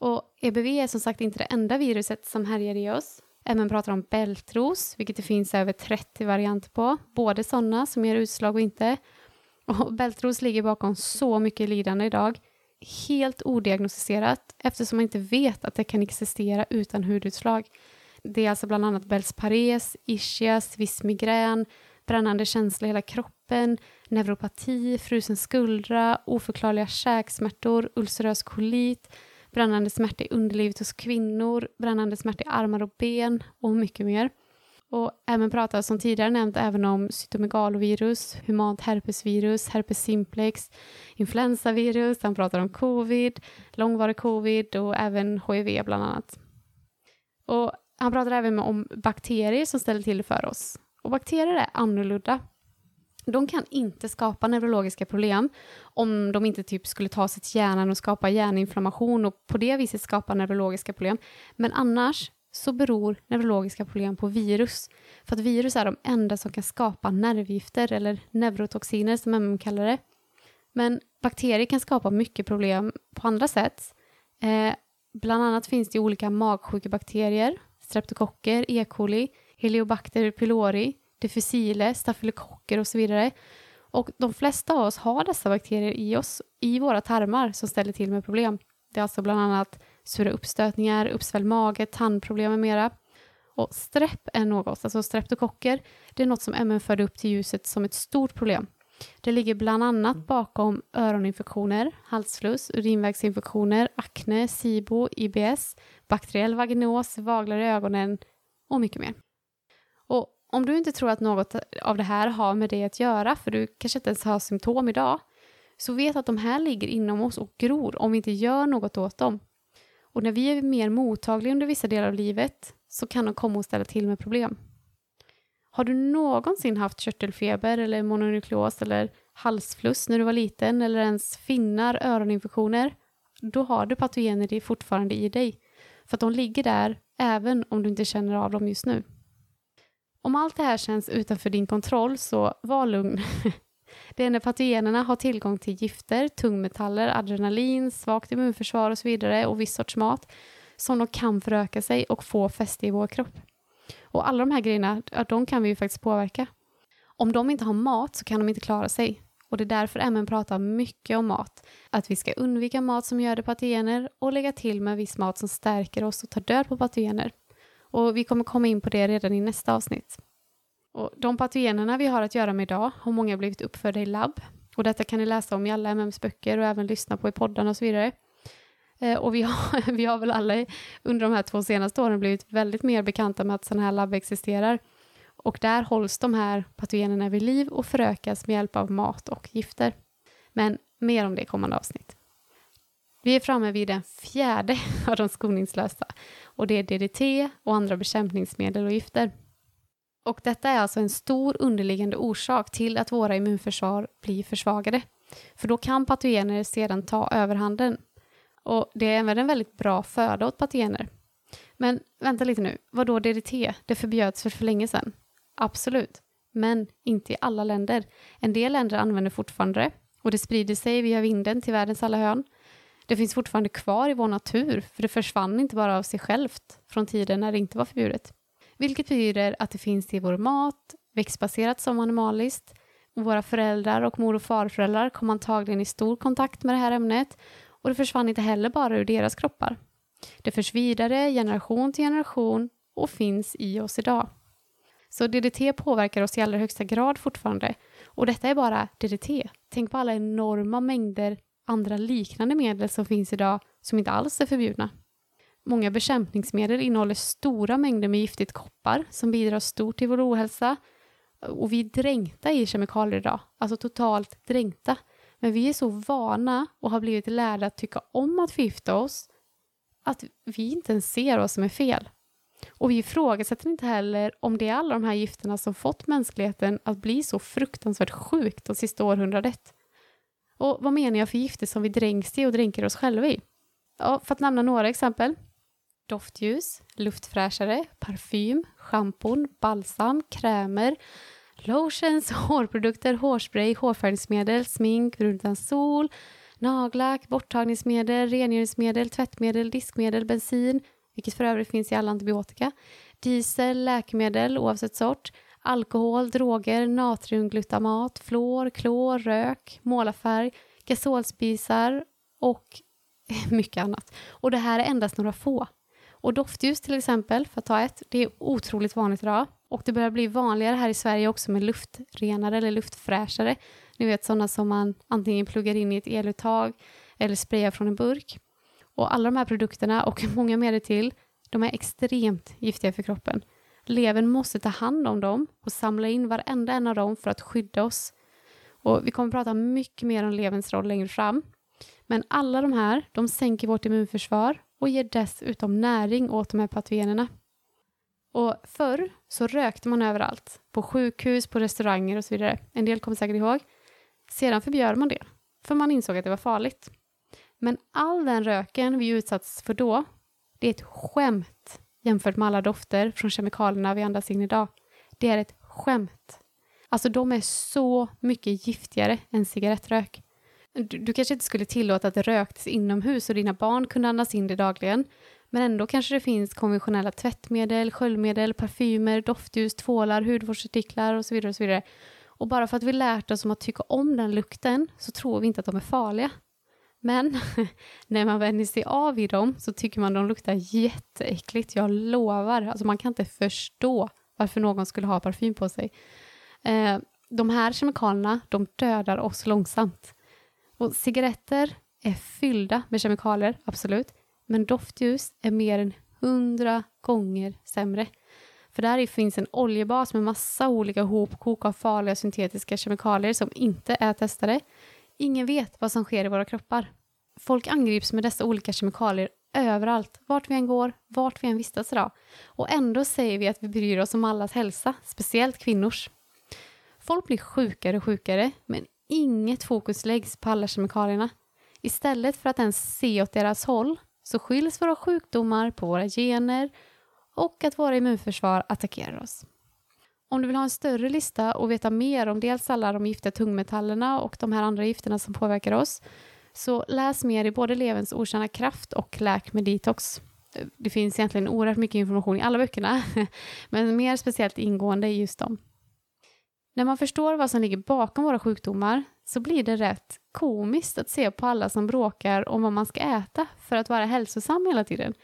B: Och EBV är som sagt inte det enda viruset som härjar i oss. Även pratar om bältros, vilket det finns över 30 varianter på. Både sådana som ger utslag och inte. Och bältros ligger bakom så mycket lidande idag. Helt odiagnostiserat eftersom man inte vet att det kan existera utan hudutslag. Det är alltså bland annat bältspares, ischias, viss migrän, brännande känsla i hela kroppen, neuropati, frusen skuldra, oförklarliga käksmärtor, ulcerös kolit, brännande smärta i underlivet hos kvinnor, brännande smärta i armar och ben och mycket mer. Och även pratar som tidigare nämnt även om cytomegalovirus, humant herpesvirus, herpes simplex, influensavirus, han pratar om covid, långvarig covid och även HIV bland annat. Och han pratar även om bakterier som ställer till för oss. Och bakterier är annorlunda. De kan inte skapa neurologiska problem om de inte typ skulle ta sig till hjärnan och skapa hjärninflammation och på det viset skapa neurologiska problem. Men annars så beror neurologiska problem på virus. För att virus är de enda som kan skapa nervgifter eller neurotoxiner som MM kallar det. Men bakterier kan skapa mycket problem på andra sätt. Eh, bland annat finns det olika magsjukebakterier, streptokocker, E. coli, Heliobacter pylori, difficile, stafylokocker och så vidare. Och de flesta av oss har dessa bakterier i oss, i våra tarmar, som ställer till med problem. Det är alltså bland annat sura uppstötningar, uppsvälld mage, tandproblem med mera. Och strepp är något, alltså streptokocker, det är något som MN förde upp till ljuset som ett stort problem. Det ligger bland annat bakom öroninfektioner, halsfluss, urinvägsinfektioner, akne, SIBO, IBS, bakteriell vaginos, vaglar i ögonen och mycket mer. Och om du inte tror att något av det här har med det att göra, för du kanske inte ens har symptom idag, så vet att de här ligger inom oss och gror om vi inte gör något åt dem. Och när vi är mer mottagliga under vissa delar av livet så kan de komma och ställa till med problem. Har du någonsin haft körtelfeber eller mononukleos eller halsfluss när du var liten eller ens finnar, öroninfektioner, då har du patogener fortfarande i dig. För att de ligger där även om du inte känner av dem just nu. Om allt det här känns utanför din kontroll så var lugn. Det är när patogenerna har tillgång till gifter, tungmetaller, adrenalin, svagt immunförsvar och så vidare och viss sorts mat som de kan föröka sig och få fäste i vår kropp. Och alla de här grejerna, de kan vi ju faktiskt påverka. Om de inte har mat så kan de inte klara sig. Och det är därför MN pratar mycket om mat. Att vi ska undvika mat som göder patogener och lägga till med viss mat som stärker oss och tar död på patogener. Och vi kommer komma in på det redan i nästa avsnitt. Och de patogenerna vi har att göra med idag har många blivit uppfödda i labb. Och detta kan ni läsa om i alla MMs böcker och även lyssna på i poddarna och så vidare. Eh, och vi har, vi har väl alla under de här två senaste åren blivit väldigt mer bekanta med att sådana här labb existerar. Och där hålls de här patogenerna vid liv och förökas med hjälp av mat och gifter. Men mer om det i kommande avsnitt. Vi är framme vid den fjärde av de skoningslösa och det är DDT och andra bekämpningsmedel och gifter. Och detta är alltså en stor underliggande orsak till att våra immunförsvar blir försvagade. För då kan patogener sedan ta överhanden. Och det är även en väldigt bra föda åt patogener. Men vänta lite nu, vad då DDT? Det förbjöds för, för länge sedan. Absolut, men inte i alla länder. En del länder använder fortfarande det och det sprider sig via vinden till världens alla hörn. Det finns fortfarande kvar i vår natur, för det försvann inte bara av sig självt från tiden när det inte var förbjudet. Vilket betyder att det finns i vår mat, växtbaserat som animaliskt. Våra föräldrar och mor och farföräldrar kom antagligen i stor kontakt med det här ämnet och det försvann inte heller bara ur deras kroppar. Det förs vidare generation till generation och finns i oss idag. Så DDT påverkar oss i allra högsta grad fortfarande. Och detta är bara DDT. Tänk på alla enorma mängder andra liknande medel som finns idag som inte alls är förbjudna. Många bekämpningsmedel innehåller stora mängder med giftigt koppar som bidrar stort till vår ohälsa. Och vi är dränkta i kemikalier idag, alltså totalt dränkta. Men vi är så vana och har blivit lärda att tycka om att förgifta oss att vi inte ens ser vad som är fel. Och vi ifrågasätter inte heller om det är alla de här gifterna som fått mänskligheten att bli så fruktansvärt sjukt de sista århundradet. Och vad menar jag för gifter som vi dränks i och dränker oss själva i? Ja, för att nämna några exempel. Doftljus, luftfräschare, parfym, schampon, balsam, krämer, lotions, hårprodukter, hårspray, hårfärgningsmedel, smink, brunt sol, nagellack, borttagningsmedel, rengöringsmedel, tvättmedel, diskmedel, bensin, vilket för övrigt finns i alla antibiotika, diesel, läkemedel oavsett sort, alkohol, droger, natriumglutamat, fluor, klor, rök, målarfärg, gasolspisar och mycket annat. Och det här är endast några få. Och doftljus till exempel, för att ta ett, det är otroligt vanligt idag. Och det börjar bli vanligare här i Sverige också med luftrenare eller luftfräschare. Ni vet sådana som man antingen pluggar in i ett eluttag eller sprayar från en burk. Och alla de här produkterna och många mer till, de är extremt giftiga för kroppen. Levern måste ta hand om dem och samla in varenda en av dem för att skydda oss. Och vi kommer att prata mycket mer om leverns roll längre fram. Men alla de här, de sänker vårt immunförsvar och ger dessutom näring åt de här patogenerna. Och förr så rökte man överallt, på sjukhus, på restauranger och så vidare. En del kommer säkert ihåg. Sedan förbjöd man det, för man insåg att det var farligt. Men all den röken vi utsatts för då, det är ett skämt jämfört med alla dofter från kemikalierna vi andas in idag. Det är ett skämt. Alltså de är så mycket giftigare än cigarettrök. Du, du, kanske inte skulle tillåta att det röktes inomhus och dina barn kunde andas in det dagligen. Men ändå kanske det finns konventionella tvättmedel, sköljmedel, parfymer, doftljus, tvålar, hudvårdsartiklar och så vidare. Och så vidare. Och bara för att vi lärt oss om att tycka om den lukten så tror vi inte att de är farliga. Men när man vänjer sig av vid dem så tycker man de luktar jätteäckligt, jag lovar. Alltså man kan inte förstå varför någon skulle ha parfym på sig. Eh, de här kemikalierna, de dödar oss långsamt. Och cigaretter är fyllda med kemikalier, absolut. Men doftljus är mer än hundra gånger sämre. För där finns en oljebas med massa olika hopkok av farliga syntetiska kemikalier som inte är testade. Ingen vet vad som sker i våra kroppar. Folk angrips med dessa olika kemikalier överallt, vart vi än går, vart vi än vistas idag. Och ändå säger vi att vi bryr oss om allas hälsa, speciellt kvinnors. Folk blir sjukare och sjukare, men inget fokus läggs på alla kemikalierna. Istället för att ens se åt deras håll så skiljs våra sjukdomar på våra gener och att våra immunförsvar attackerar oss. Om du vill ha en större lista och veta mer om dels alla de giftiga tungmetallerna och de här andra gifterna som påverkar oss, så läs mer i både Levens okända kraft och Läk med detox. Det finns egentligen oerhört mycket information i alla böckerna, men mer speciellt ingående i just dem. När man förstår vad som ligger bakom våra sjukdomar så blir det rätt komiskt att se på alla som bråkar om vad man ska äta för att vara hälsosam hela tiden.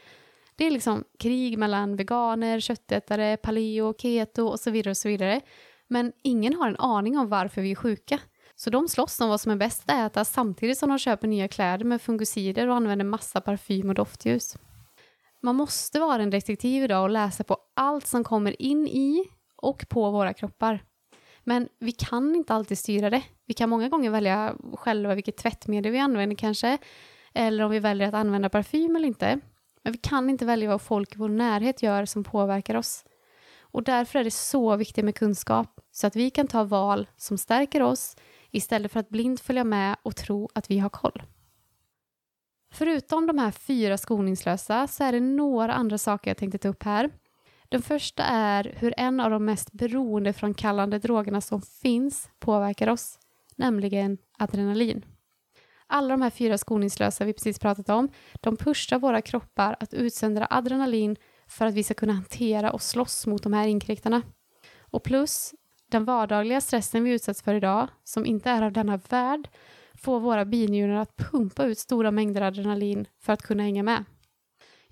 B: Det är liksom krig mellan veganer, köttätare, paleo, keto och så vidare och så vidare. Men ingen har en aning om varför vi är sjuka. Så de slåss om vad som är bäst att äta samtidigt som de köper nya kläder med fungicider och använder massa parfym och doftljus. Man måste vara en detektiv idag och läsa på allt som kommer in i och på våra kroppar. Men vi kan inte alltid styra det. Vi kan många gånger välja själva vilket tvättmedel vi använder kanske, eller om vi väljer att använda parfym eller inte. Men vi kan inte välja vad folk i vår närhet gör som påverkar oss. Och därför är det så viktigt med kunskap, så att vi kan ta val som stärker oss istället för att blint följa med och tro att vi har koll. Förutom de här fyra skoningslösa så är det några andra saker jag tänkte ta upp här. Den första är hur en av de mest beroendeframkallande drogerna som finns påverkar oss, nämligen adrenalin. Alla de här fyra skoningslösa vi precis pratat om, de pushar våra kroppar att utsöndra adrenalin för att vi ska kunna hantera och slåss mot de här inkräktarna. Och plus, den vardagliga stressen vi utsätts för idag, som inte är av denna värld, får våra binjurar att pumpa ut stora mängder adrenalin för att kunna hänga med.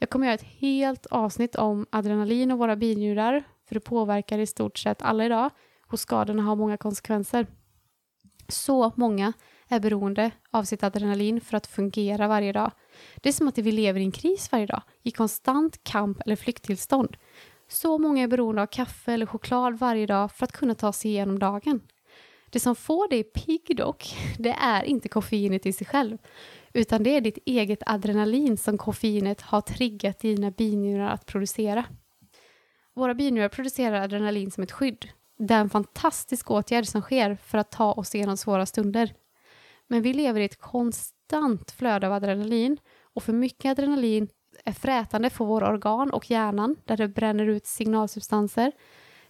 B: Jag kommer göra ett helt avsnitt om adrenalin och våra binjurar, för det påverkar i stort sett alla idag och skadorna har många konsekvenser. Så många är beroende av sitt adrenalin för att fungera varje dag. Det är som att vi lever i en kris varje dag, i konstant kamp eller flykttillstånd. Så många är beroende av kaffe eller choklad varje dag för att kunna ta sig igenom dagen. Det som får dig pigg dock, det är inte koffeinet i sig själv, utan det är ditt eget adrenalin som koffeinet har triggat dina binjurar att producera. Våra binjurar producerar adrenalin som ett skydd. Det är en fantastisk åtgärd som sker för att ta oss igenom svåra stunder. Men vi lever i ett konstant flöde av adrenalin och för mycket adrenalin är frätande för våra organ och hjärnan där det bränner ut signalsubstanser.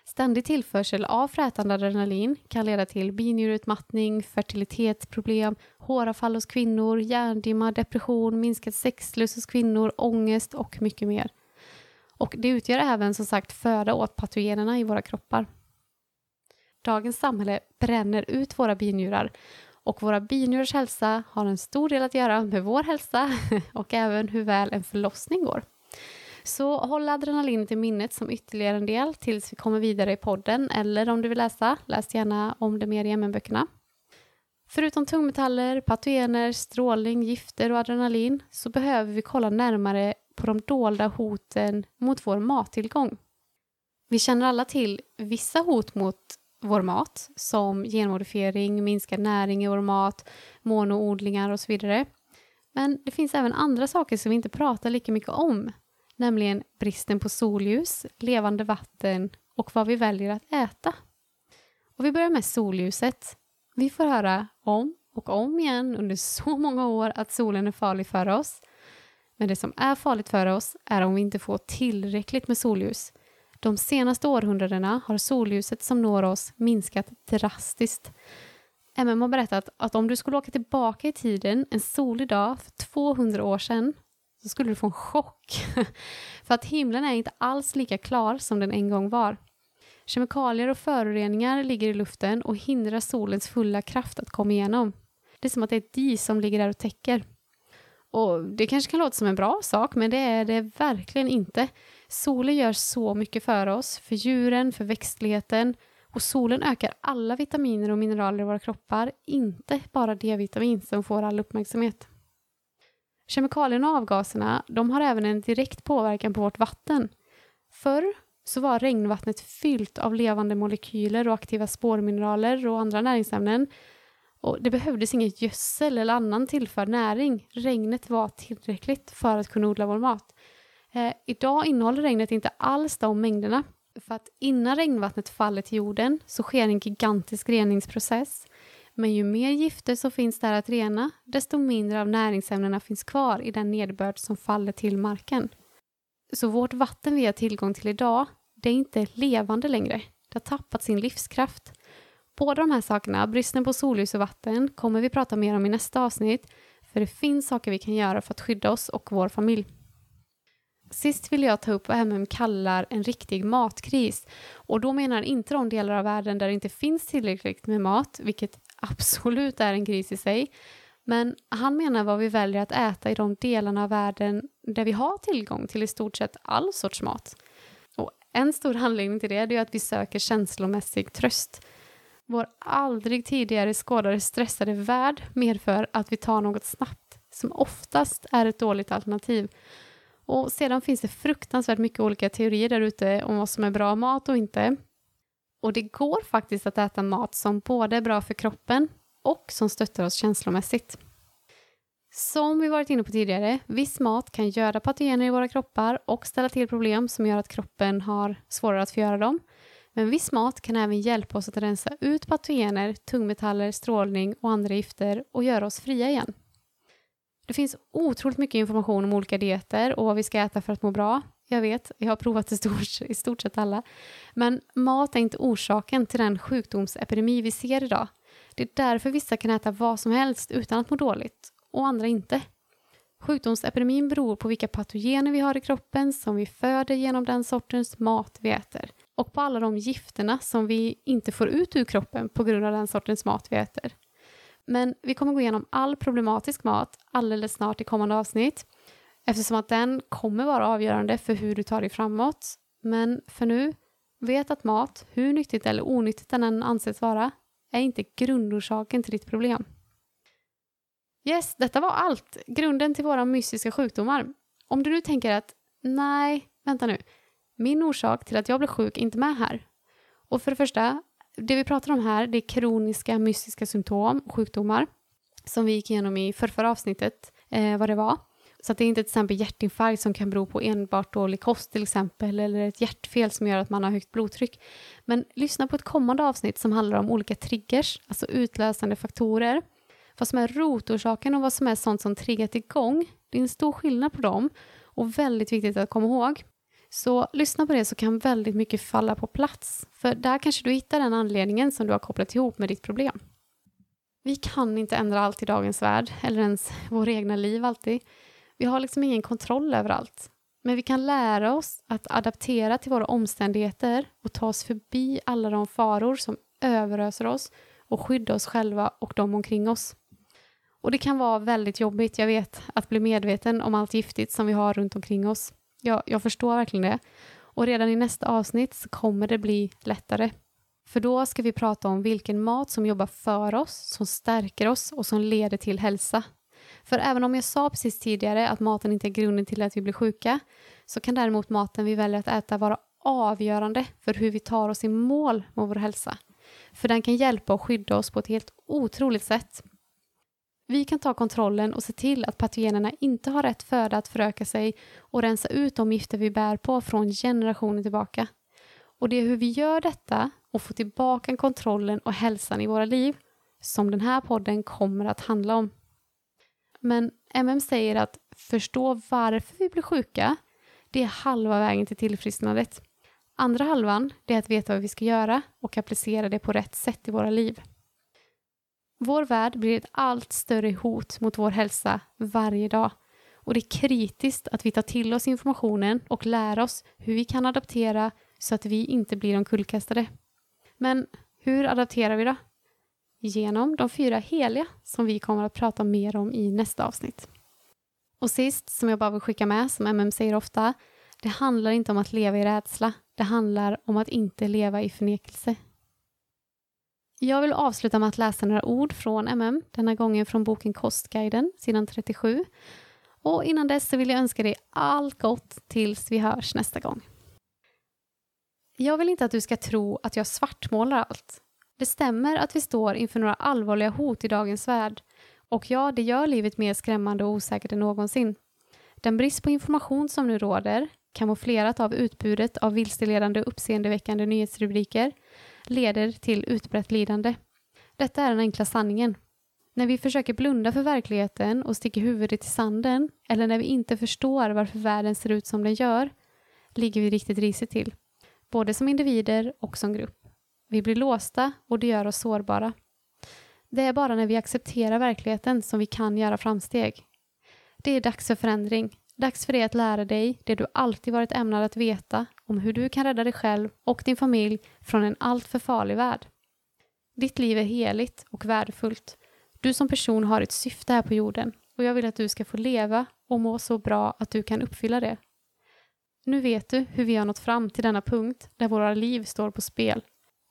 B: Ständig tillförsel av frätande adrenalin kan leda till binjureutmattning, fertilitetsproblem, håravfall hos kvinnor, hjärndimma, depression, minskad sexlust hos kvinnor, ångest och mycket mer. Och det utgör även som sagt föda åt patogenerna i våra kroppar. Dagens samhälle bränner ut våra binjurar och våra binjurars hälsa har en stor del att göra med vår hälsa och även hur väl en förlossning går. Så håll adrenalinet i minnet som ytterligare en del tills vi kommer vidare i podden eller om du vill läsa, läs gärna om det mer i MN-böckerna. Förutom tungmetaller, patogener, strålning, gifter och adrenalin så behöver vi kolla närmare på de dolda hoten mot vår mattillgång. Vi känner alla till vissa hot mot vår mat som genmodifiering, minskad näring i vår mat, monoodlingar och så vidare. Men det finns även andra saker som vi inte pratar lika mycket om, nämligen bristen på solljus, levande vatten och vad vi väljer att äta. Och vi börjar med solljuset. Vi får höra om och om igen under så många år att solen är farlig för oss. Men det som är farligt för oss är om vi inte får tillräckligt med solljus. De senaste århundradena har solljuset som når oss minskat drastiskt. MM har berättat att om du skulle åka tillbaka i tiden en solig dag för 200 år sedan så skulle du få en chock. för att himlen är inte alls lika klar som den en gång var. Kemikalier och föroreningar ligger i luften och hindrar solens fulla kraft att komma igenom. Det är som att det är ett dis som ligger där och täcker. Och Det kanske kan låta som en bra sak, men det är det verkligen inte. Solen gör så mycket för oss, för djuren, för växtligheten och solen ökar alla vitaminer och mineraler i våra kroppar, inte bara D-vitamin som får all uppmärksamhet. Kemikalierna och avgaserna de har även en direkt påverkan på vårt vatten. Förr så var regnvattnet fyllt av levande molekyler och aktiva spårmineraler och andra näringsämnen. Och det behövdes inget gödsel eller annan tillförd näring. Regnet var tillräckligt för att kunna odla vår mat. Eh, idag innehåller regnet inte alls de mängderna. För att innan regnvattnet faller till jorden så sker en gigantisk reningsprocess. Men ju mer gifter som finns där att rena, desto mindre av näringsämnena finns kvar i den nederbörd som faller till marken. Så vårt vatten vi har tillgång till idag, det är inte levande längre. Det har tappat sin livskraft. Båda de här sakerna, bristen på solljus och vatten, kommer vi prata mer om i nästa avsnitt, för det finns saker vi kan göra för att skydda oss och vår familj. Sist vill jag ta upp vad MM kallar en riktig matkris. Och då menar inte de delar av världen där det inte finns tillräckligt med mat, vilket absolut är en kris i sig. Men han menar vad vi väljer att äta i de delarna av världen där vi har tillgång till i stort sett all sorts mat. Och en stor anledning till det är att vi söker känslomässig tröst. Vår aldrig tidigare skådade stressade värld medför att vi tar något snabbt, som oftast är ett dåligt alternativ. Och sedan finns det fruktansvärt mycket olika teorier där ute om vad som är bra mat och inte. Och det går faktiskt att äta mat som både är bra för kroppen och som stöttar oss känslomässigt. Som vi varit inne på tidigare, viss mat kan göda patogener i våra kroppar och ställa till problem som gör att kroppen har svårare att förgöra dem. Men viss mat kan även hjälpa oss att rensa ut patogener, tungmetaller, strålning och andra gifter och göra oss fria igen. Det finns otroligt mycket information om olika dieter och vad vi ska äta för att må bra. Jag vet, jag har provat i stort, i stort sett alla. Men mat är inte orsaken till den sjukdomsepidemi vi ser idag. Det är därför vissa kan äta vad som helst utan att må dåligt och andra inte. Sjukdomsepidemin beror på vilka patogener vi har i kroppen som vi föder genom den sortens mat vi äter och på alla de gifterna som vi inte får ut ur kroppen på grund av den sortens mat vi äter. Men vi kommer gå igenom all problematisk mat alldeles snart i kommande avsnitt eftersom att den kommer vara avgörande för hur du tar dig framåt. Men för nu, vet att mat, hur nyttigt eller onyttigt den än anses vara, är inte grundorsaken till ditt problem. Yes, detta var allt. Grunden till våra mystiska sjukdomar. Om du nu tänker att nej, vänta nu. Min orsak till att jag blev sjuk är inte med här. Och för det första, det vi pratar om här, det är kroniska mystiska symptom, sjukdomar, som vi gick igenom i förra avsnittet, eh, vad det var. Så att det är inte till exempel hjärtinfarkt som kan bero på enbart dålig kost till exempel, eller ett hjärtfel som gör att man har högt blodtryck. Men lyssna på ett kommande avsnitt som handlar om olika triggers, alltså utlösande faktorer. Vad som är rotorsaken och vad som är sånt som triggat igång. Det är en stor skillnad på dem och väldigt viktigt att komma ihåg. Så lyssna på det så kan väldigt mycket falla på plats. För där kanske du hittar den anledningen som du har kopplat ihop med ditt problem. Vi kan inte ändra allt i dagens värld, eller ens våra egna liv alltid. Vi har liksom ingen kontroll över allt. Men vi kan lära oss att adaptera till våra omständigheter och ta oss förbi alla de faror som överöser oss och skydda oss själva och de omkring oss. Och det kan vara väldigt jobbigt, jag vet, att bli medveten om allt giftigt som vi har runt omkring oss. Jag, jag förstår verkligen det. Och redan i nästa avsnitt så kommer det bli lättare. För då ska vi prata om vilken mat som jobbar för oss, som stärker oss och som leder till hälsa. För även om jag sa precis tidigare att maten inte är grunden till att vi blir sjuka, så kan däremot maten vi väljer att äta vara avgörande för hur vi tar oss i mål med vår hälsa. För den kan hjälpa och skydda oss på ett helt otroligt sätt. Vi kan ta kontrollen och se till att patogenerna inte har rätt föda att föröka sig och rensa ut de gifter vi bär på från generationer tillbaka. Och det är hur vi gör detta och får tillbaka kontrollen och hälsan i våra liv som den här podden kommer att handla om. Men MM säger att förstå varför vi blir sjuka, det är halva vägen till tillfrisknandet. Andra halvan, det är att veta vad vi ska göra och applicera det på rätt sätt i våra liv. Vår värld blir ett allt större hot mot vår hälsa varje dag. Och det är kritiskt att vi tar till oss informationen och lär oss hur vi kan adaptera så att vi inte blir omkullkastade. Men hur adapterar vi då? Genom de fyra heliga som vi kommer att prata mer om i nästa avsnitt. Och sist, som jag bara vill skicka med, som MM säger ofta, det handlar inte om att leva i rädsla. Det handlar om att inte leva i förnekelse. Jag vill avsluta med att läsa några ord från MM, denna gången från boken Kostguiden, sidan 37. Och innan dess så vill jag önska dig allt gott tills vi hörs nästa gång. Jag vill inte att du ska tro att jag svartmålar allt. Det stämmer att vi står inför några allvarliga hot i dagens värld. Och ja, det gör livet mer skrämmande och osäkert än någonsin. Den brist på information som nu råder, kamouflerat av utbudet av vilseledande och uppseendeväckande nyhetsrubriker, leder till utbrett lidande. Detta är den enkla sanningen. När vi försöker blunda för verkligheten och sticker huvudet i sanden, eller när vi inte förstår varför världen ser ut som den gör, ligger vi riktigt risigt till. Både som individer och som grupp. Vi blir låsta och det gör oss sårbara. Det är bara när vi accepterar verkligheten som vi kan göra framsteg. Det är dags för förändring. Dags för dig att lära dig det du alltid varit ämnad att veta om hur du kan rädda dig själv och din familj från en alltför farlig värld. Ditt liv är heligt och värdefullt. Du som person har ett syfte här på jorden och jag vill att du ska få leva och må så bra att du kan uppfylla det. Nu vet du hur vi har nått fram till denna punkt där våra liv står på spel.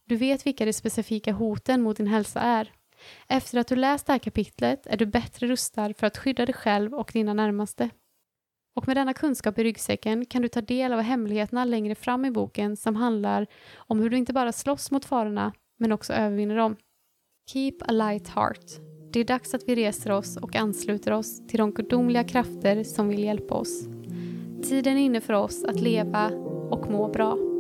B: Du vet vilka de specifika hoten mot din hälsa är. Efter att du läst det här kapitlet är du bättre rustad för att skydda dig själv och dina närmaste. Och med denna kunskap i ryggsäcken kan du ta del av hemligheterna längre fram i boken som handlar om hur du inte bara slåss mot farorna men också övervinner dem. Keep a light heart. Det är dags att vi reser oss och ansluter oss till de gudomliga krafter som vill hjälpa oss. Tiden är inne för oss att leva och må bra.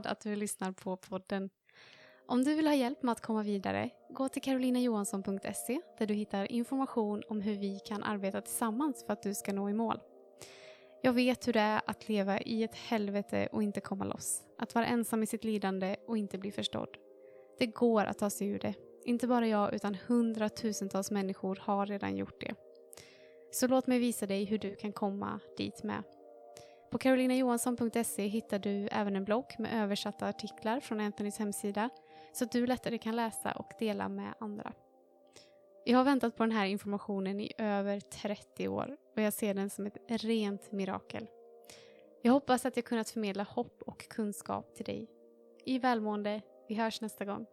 B: Glad att du lyssnar på podden. Om du vill ha hjälp med att komma vidare, gå till karolinajohansson.se där du hittar information om hur vi kan arbeta tillsammans för att du ska nå i mål. Jag vet hur det är att leva i ett helvete och inte komma loss. Att vara ensam i sitt lidande och inte bli förstådd. Det går att ta sig ur det. Inte bara jag utan hundratusentals människor har redan gjort det. Så låt mig visa dig hur du kan komma dit med. På carolinajohansson.se hittar du även en blogg med översatta artiklar från Anthonys hemsida så att du lättare kan läsa och dela med andra. Jag har väntat på den här informationen i över 30 år och jag ser den som ett rent mirakel. Jag hoppas att jag kunnat förmedla hopp och kunskap till dig. I välmående, vi hörs nästa gång.